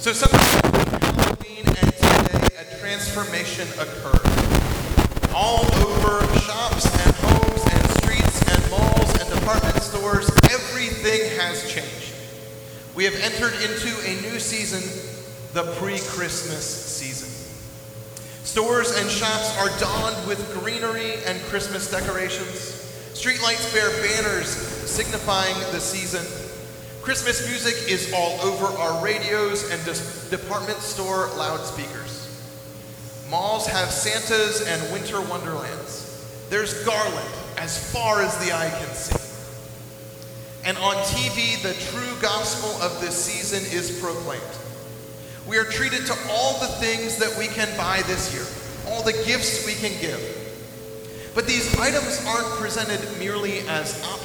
So between Halloween and today, a transformation occurred. All over shops and homes and streets and malls and department stores, everything has changed. We have entered into a new season, the pre-Christmas season. Stores and shops are donned with greenery and Christmas decorations. Streetlights bear banners signifying the season. Christmas music is all over our radios and department store loudspeakers. Malls have Santas and winter wonderlands. There's garland as far as the eye can see. And on TV, the true gospel of this season is proclaimed. We are treated to all the things that we can buy this year, all the gifts we can give. But these items aren't presented merely as options.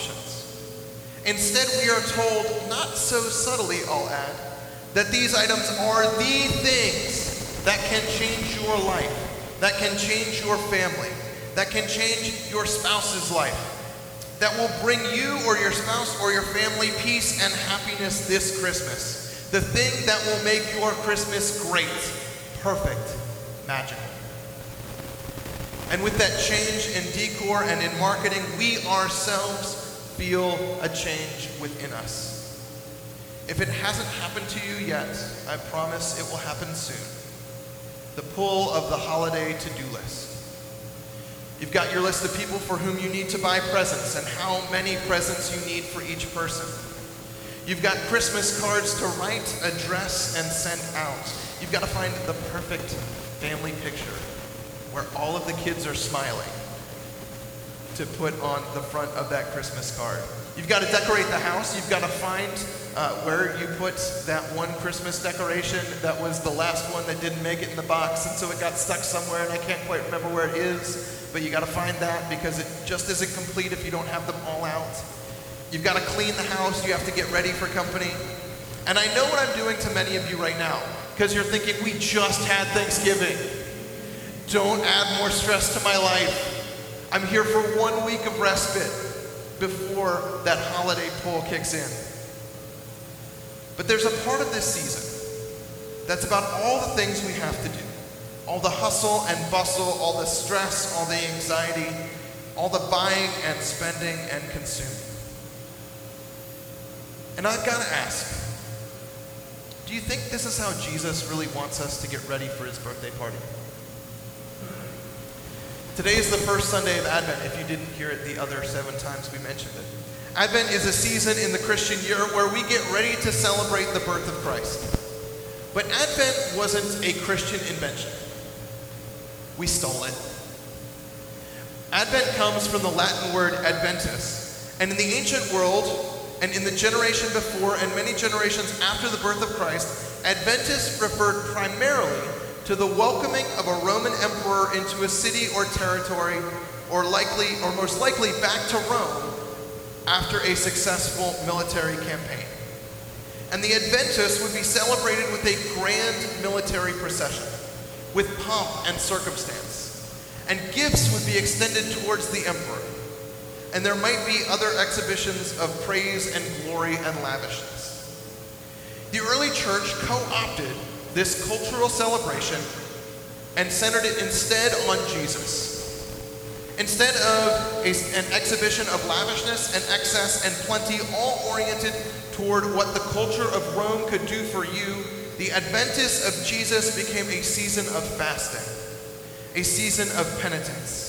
Instead, we are told, not so subtly, I'll add, that these items are the things that can change your life, that can change your family, that can change your spouse's life, that will bring you or your spouse or your family peace and happiness this Christmas. The thing that will make your Christmas great, perfect, magical. And with that change in decor and in marketing, we ourselves feel a change within us. If it hasn't happened to you yet, I promise it will happen soon. The pull of the holiday to do list. You've got your list of people for whom you need to buy presents and how many presents you need for each person. You've got Christmas cards to write, address, and send out. You've got to find the perfect family picture where all of the kids are smiling to put on the front of that Christmas card. You've got to decorate the house. You've got to find uh, where you put that one Christmas decoration that was the last one that didn't make it in the box, and so it got stuck somewhere, and I can't quite remember where it is. But you got to find that because it just isn't complete if you don't have them all out. You've got to clean the house. You have to get ready for company. And I know what I'm doing to many of you right now because you're thinking, we just had Thanksgiving. Don't add more stress to my life. I'm here for one week of respite before that holiday pull kicks in. But there's a part of this season that's about all the things we have to do all the hustle and bustle, all the stress, all the anxiety, all the buying and spending and consuming. And I've got to ask do you think this is how Jesus really wants us to get ready for his birthday party? Today is the first Sunday of Advent, if you didn't hear it the other seven times we mentioned it. Advent is a season in the Christian year where we get ready to celebrate the birth of Christ. But Advent wasn't a Christian invention, we stole it. Advent comes from the Latin word adventus, and in the ancient world, and in the generation before and many generations after the birth of Christ, Adventus referred primarily to the welcoming of a Roman emperor into a city or territory, or likely, or most likely back to Rome after a successful military campaign. And the Adventus would be celebrated with a grand military procession, with pomp and circumstance. And gifts would be extended towards the emperor and there might be other exhibitions of praise and glory and lavishness. The early church co opted this cultural celebration and centered it instead on Jesus. Instead of a, an exhibition of lavishness and excess and plenty, all oriented toward what the culture of Rome could do for you, the Adventus of Jesus became a season of fasting, a season of penitence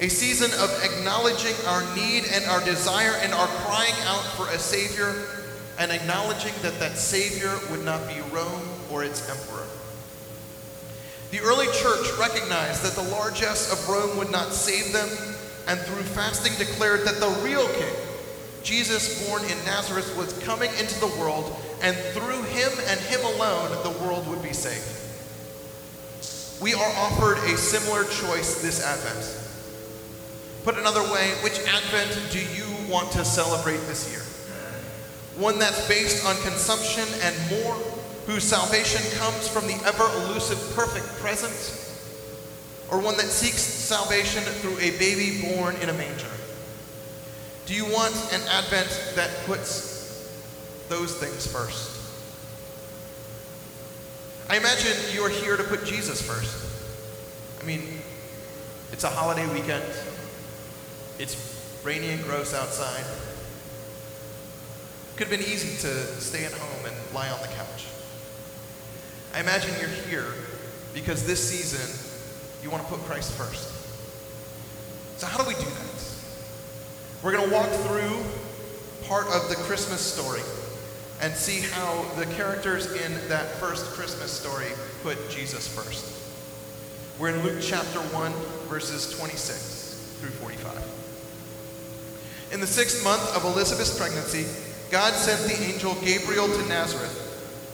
a season of acknowledging our need and our desire and our crying out for a Savior and acknowledging that that Savior would not be Rome its emperor. The early church recognized that the largesse of Rome would not save them and through fasting declared that the real king, Jesus born in Nazareth, was coming into the world and through him and him alone the world would be saved. We are offered a similar choice this Advent. Put another way, which Advent do you want to celebrate this year? One that's based on consumption and more, whose salvation comes from the ever elusive perfect present? Or one that seeks salvation through a baby born in a manger? Do you want an Advent that puts those things first? I imagine you're here to put Jesus first. I mean, it's a holiday weekend. It's rainy and gross outside. It could have been easy to stay at home and lie on the couch. I imagine you're here because this season you want to put Christ first. So, how do we do that? We're going to walk through part of the Christmas story and see how the characters in that first Christmas story put Jesus first. We're in Luke chapter 1, verses 26 through 45. In the sixth month of Elizabeth's pregnancy, God sent the angel Gabriel to Nazareth,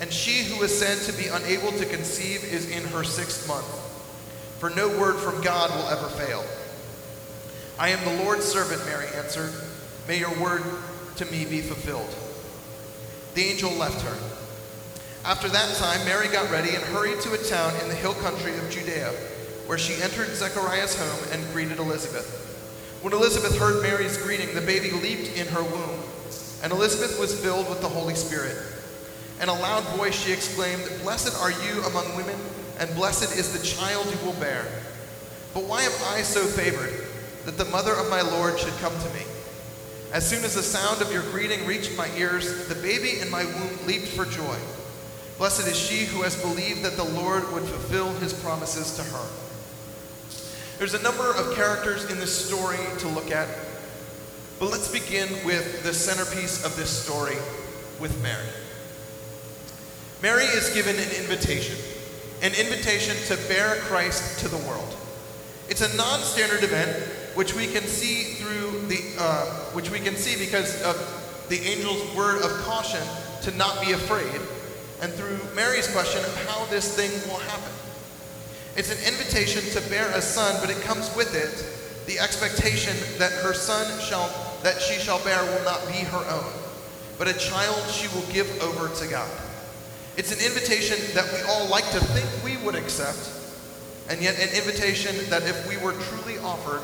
and she who is said to be unable to conceive is in her sixth month. For no word from God will ever fail. I am the Lord's servant, Mary answered. May your word to me be fulfilled. The angel left her. After that time, Mary got ready and hurried to a town in the hill country of Judea, where she entered Zechariah's home and greeted Elizabeth. When Elizabeth heard Mary's greeting, the baby leaped in her womb, and Elizabeth was filled with the Holy Spirit. In a loud voice, she exclaimed, Blessed are you among women, and blessed is the child you will bear. But why am I so favored that the mother of my Lord should come to me? As soon as the sound of your greeting reached my ears, the baby in my womb leaped for joy. Blessed is she who has believed that the Lord would fulfill his promises to her. There's a number of characters in this story to look at, but let's begin with the centerpiece of this story with Mary. Mary is given an invitation, an invitation to bear Christ to the world. It's a non-standard event, which we can see through the, uh, which we can see because of the angel's word of caution to not be afraid, and through Mary's question of how this thing will happen. It's an invitation to bear a son, but it comes with it the expectation that her son shall that she shall bear will not be her own, but a child she will give over to God. It's an invitation that we all like to think we would accept, and yet an invitation that if we were truly offered,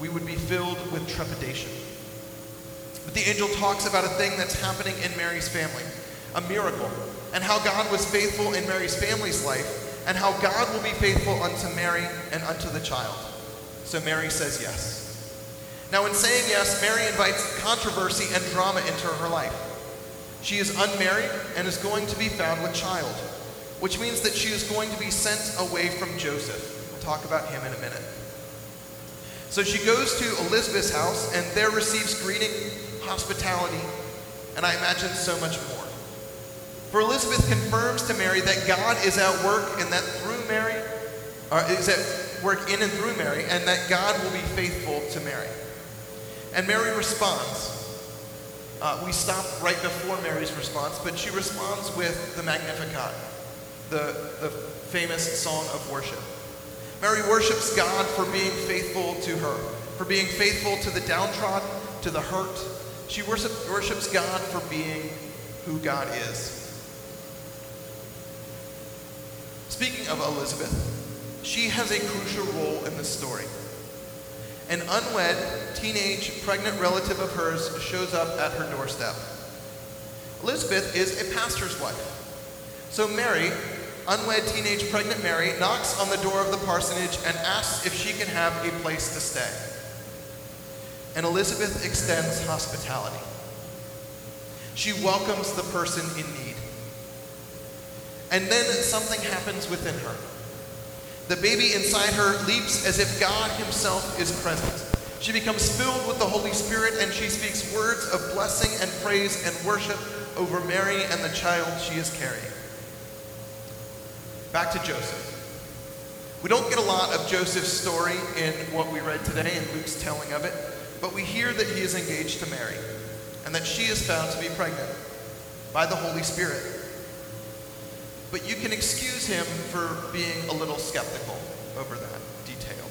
we would be filled with trepidation. But the angel talks about a thing that's happening in Mary's family, a miracle, and how God was faithful in Mary's family's life, and how God will be faithful unto Mary and unto the child. So Mary says yes. Now, in saying yes, Mary invites controversy and drama into her life. She is unmarried and is going to be found with child, which means that she is going to be sent away from Joseph. We'll talk about him in a minute. So she goes to Elizabeth's house and there receives greeting, hospitality, and I imagine so much more. For Elizabeth confirms to Mary that God is at work and that through Mary, or is at work in and through Mary, and that God will be faithful to Mary. And Mary responds. Uh, we stop right before Mary's response, but she responds with the Magnificat, the, the famous song of worship. Mary worships God for being faithful to her, for being faithful to the downtrodden, to the hurt. She worship, worships God for being who God is. Speaking of Elizabeth, she has a crucial role in this story. An unwed, teenage, pregnant relative of hers shows up at her doorstep. Elizabeth is a pastor's wife. So Mary, unwed teenage pregnant Mary, knocks on the door of the parsonage and asks if she can have a place to stay. And Elizabeth extends hospitality. She welcomes the person in need. And then something happens within her. The baby inside her leaps as if God Himself is present. She becomes filled with the Holy Spirit and she speaks words of blessing and praise and worship over Mary and the child she is carrying. Back to Joseph. We don't get a lot of Joseph's story in what we read today in Luke's telling of it, but we hear that he is engaged to Mary and that she is found to be pregnant by the Holy Spirit. But you can excuse him for being a little skeptical over that detail.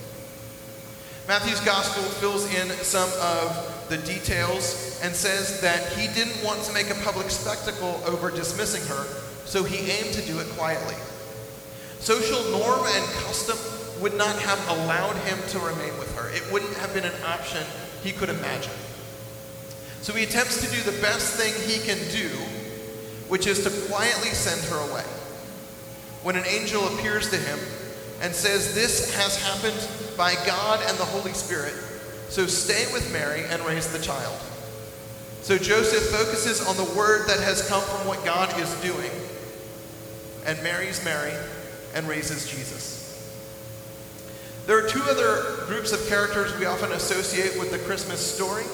Matthew's gospel fills in some of the details and says that he didn't want to make a public spectacle over dismissing her, so he aimed to do it quietly. Social norm and custom would not have allowed him to remain with her. It wouldn't have been an option he could imagine. So he attempts to do the best thing he can do, which is to quietly send her away. When an angel appears to him and says, This has happened by God and the Holy Spirit, so stay with Mary and raise the child. So Joseph focuses on the word that has come from what God is doing and marries Mary and raises Jesus. There are two other groups of characters we often associate with the Christmas story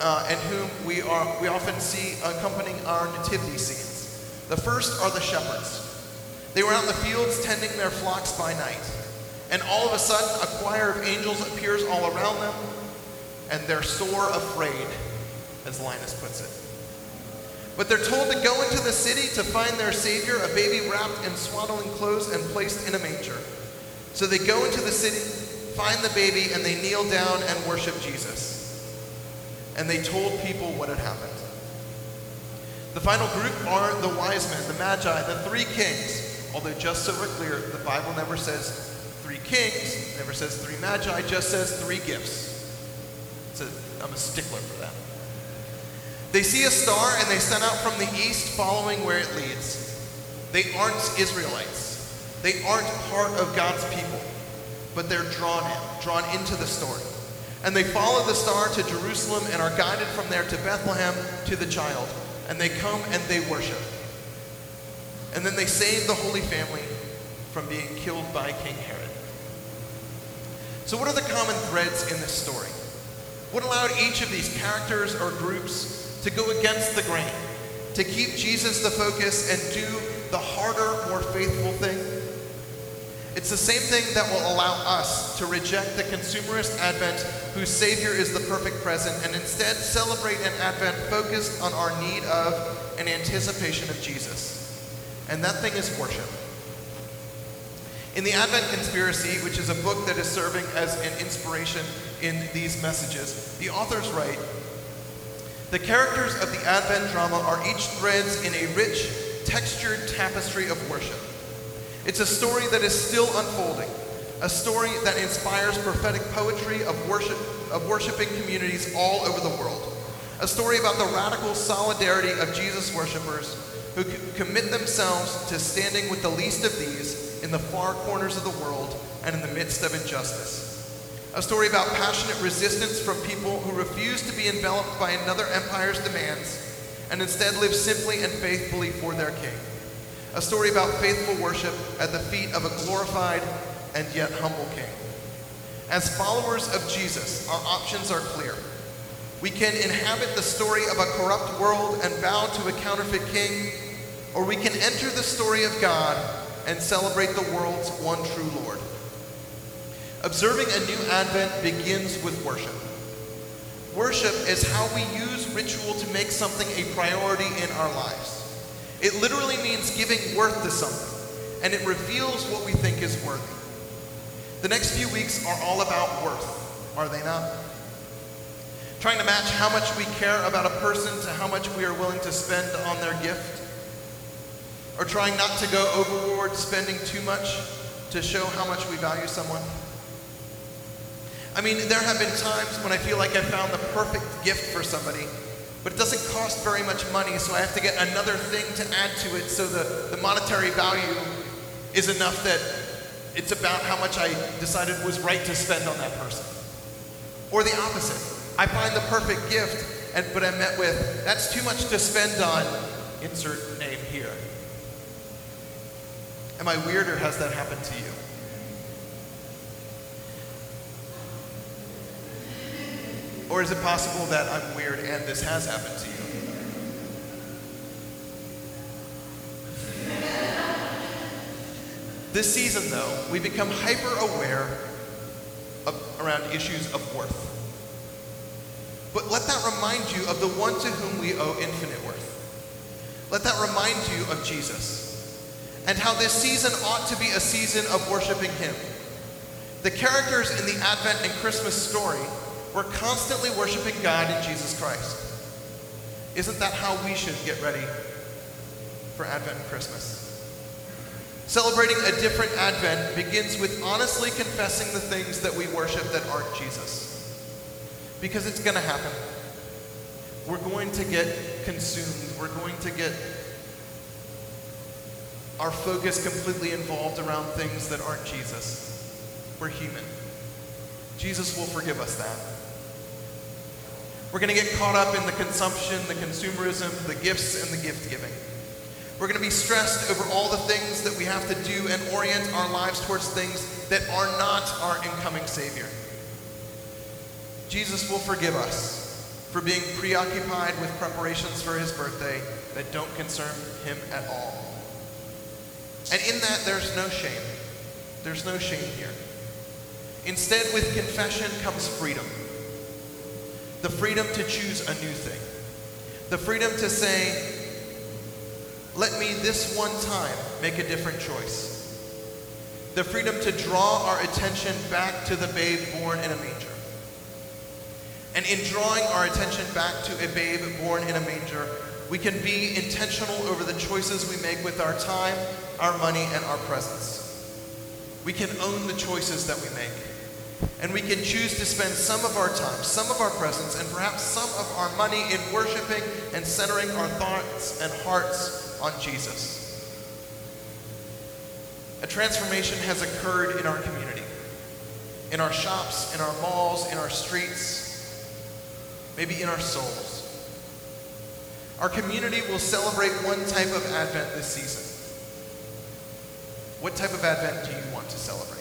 uh, and whom we, are, we often see accompanying our nativity scenes. The first are the shepherds. They were out in the fields tending their flocks by night. And all of a sudden, a choir of angels appears all around them, and they're sore afraid, as Linus puts it. But they're told to go into the city to find their Savior, a baby wrapped in swaddling clothes and placed in a manger. So they go into the city, find the baby, and they kneel down and worship Jesus. And they told people what had happened. The final group are the wise men, the magi, the three kings. Although, just so we're clear, the Bible never says three kings, never says three magi, just says three gifts. I'm a stickler for that. They see a star and they set out from the east, following where it leads. They aren't Israelites. They aren't part of God's people, but they're drawn in, drawn into the story. And they follow the star to Jerusalem and are guided from there to Bethlehem to the child. And they come and they worship. And then they save the Holy Family from being killed by King Herod. So, what are the common threads in this story? What allowed each of these characters or groups to go against the grain, to keep Jesus the focus and do the harder, more faithful thing? It's the same thing that will allow us to reject the consumerist Advent whose Savior is the perfect present and instead celebrate an Advent focused on our need of and anticipation of Jesus. And that thing is worship. In the Advent Conspiracy, which is a book that is serving as an inspiration in these messages, the authors write The characters of the Advent drama are each threads in a rich, textured tapestry of worship. It's a story that is still unfolding, a story that inspires prophetic poetry of worship of worshiping communities all over the world. A story about the radical solidarity of Jesus worshipers who commit themselves to standing with the least of these in the far corners of the world and in the midst of injustice. A story about passionate resistance from people who refuse to be enveloped by another empire's demands and instead live simply and faithfully for their king. A story about faithful worship at the feet of a glorified and yet humble king. As followers of Jesus, our options are clear. We can inhabit the story of a corrupt world and bow to a counterfeit king, or we can enter the story of God and celebrate the world's one true Lord. Observing a new Advent begins with worship. Worship is how we use ritual to make something a priority in our lives. It literally means giving worth to something, and it reveals what we think is worthy. The next few weeks are all about worth, are they not? Trying to match how much we care about a person to how much we are willing to spend on their gift. Or trying not to go overboard spending too much to show how much we value someone. I mean, there have been times when I feel like I found the perfect gift for somebody, but it doesn't cost very much money, so I have to get another thing to add to it so the, the monetary value is enough that it's about how much I decided was right to spend on that person. Or the opposite. I find the perfect gift, and, but I'm met with, that's too much to spend on, insert name here. Am I weird or has that happened to you? Or is it possible that I'm weird and this has happened to you? This season, though, we become hyper aware of, around issues of worth. But let that remind you of the one to whom we owe infinite worth. Let that remind you of Jesus and how this season ought to be a season of worshiping Him. The characters in the Advent and Christmas story were constantly worshiping God and Jesus Christ. Isn't that how we should get ready for Advent and Christmas? Celebrating a different Advent begins with honestly confessing the things that we worship that aren't Jesus. Because it's going to happen. We're going to get consumed. We're going to get our focus completely involved around things that aren't Jesus. We're human. Jesus will forgive us that. We're going to get caught up in the consumption, the consumerism, the gifts, and the gift giving. We're going to be stressed over all the things that we have to do and orient our lives towards things that are not our incoming Savior. Jesus will forgive us for being preoccupied with preparations for his birthday that don't concern him at all. And in that, there's no shame. There's no shame here. Instead, with confession comes freedom the freedom to choose a new thing, the freedom to say, let me this one time make a different choice. The freedom to draw our attention back to the babe born in a manger. And in drawing our attention back to a babe born in a manger, we can be intentional over the choices we make with our time, our money, and our presence. We can own the choices that we make. And we can choose to spend some of our time, some of our presence, and perhaps some of our money in worshiping and centering our thoughts and hearts on Jesus. A transformation has occurred in our community, in our shops, in our malls, in our streets, maybe in our souls. Our community will celebrate one type of Advent this season. What type of Advent do you want to celebrate?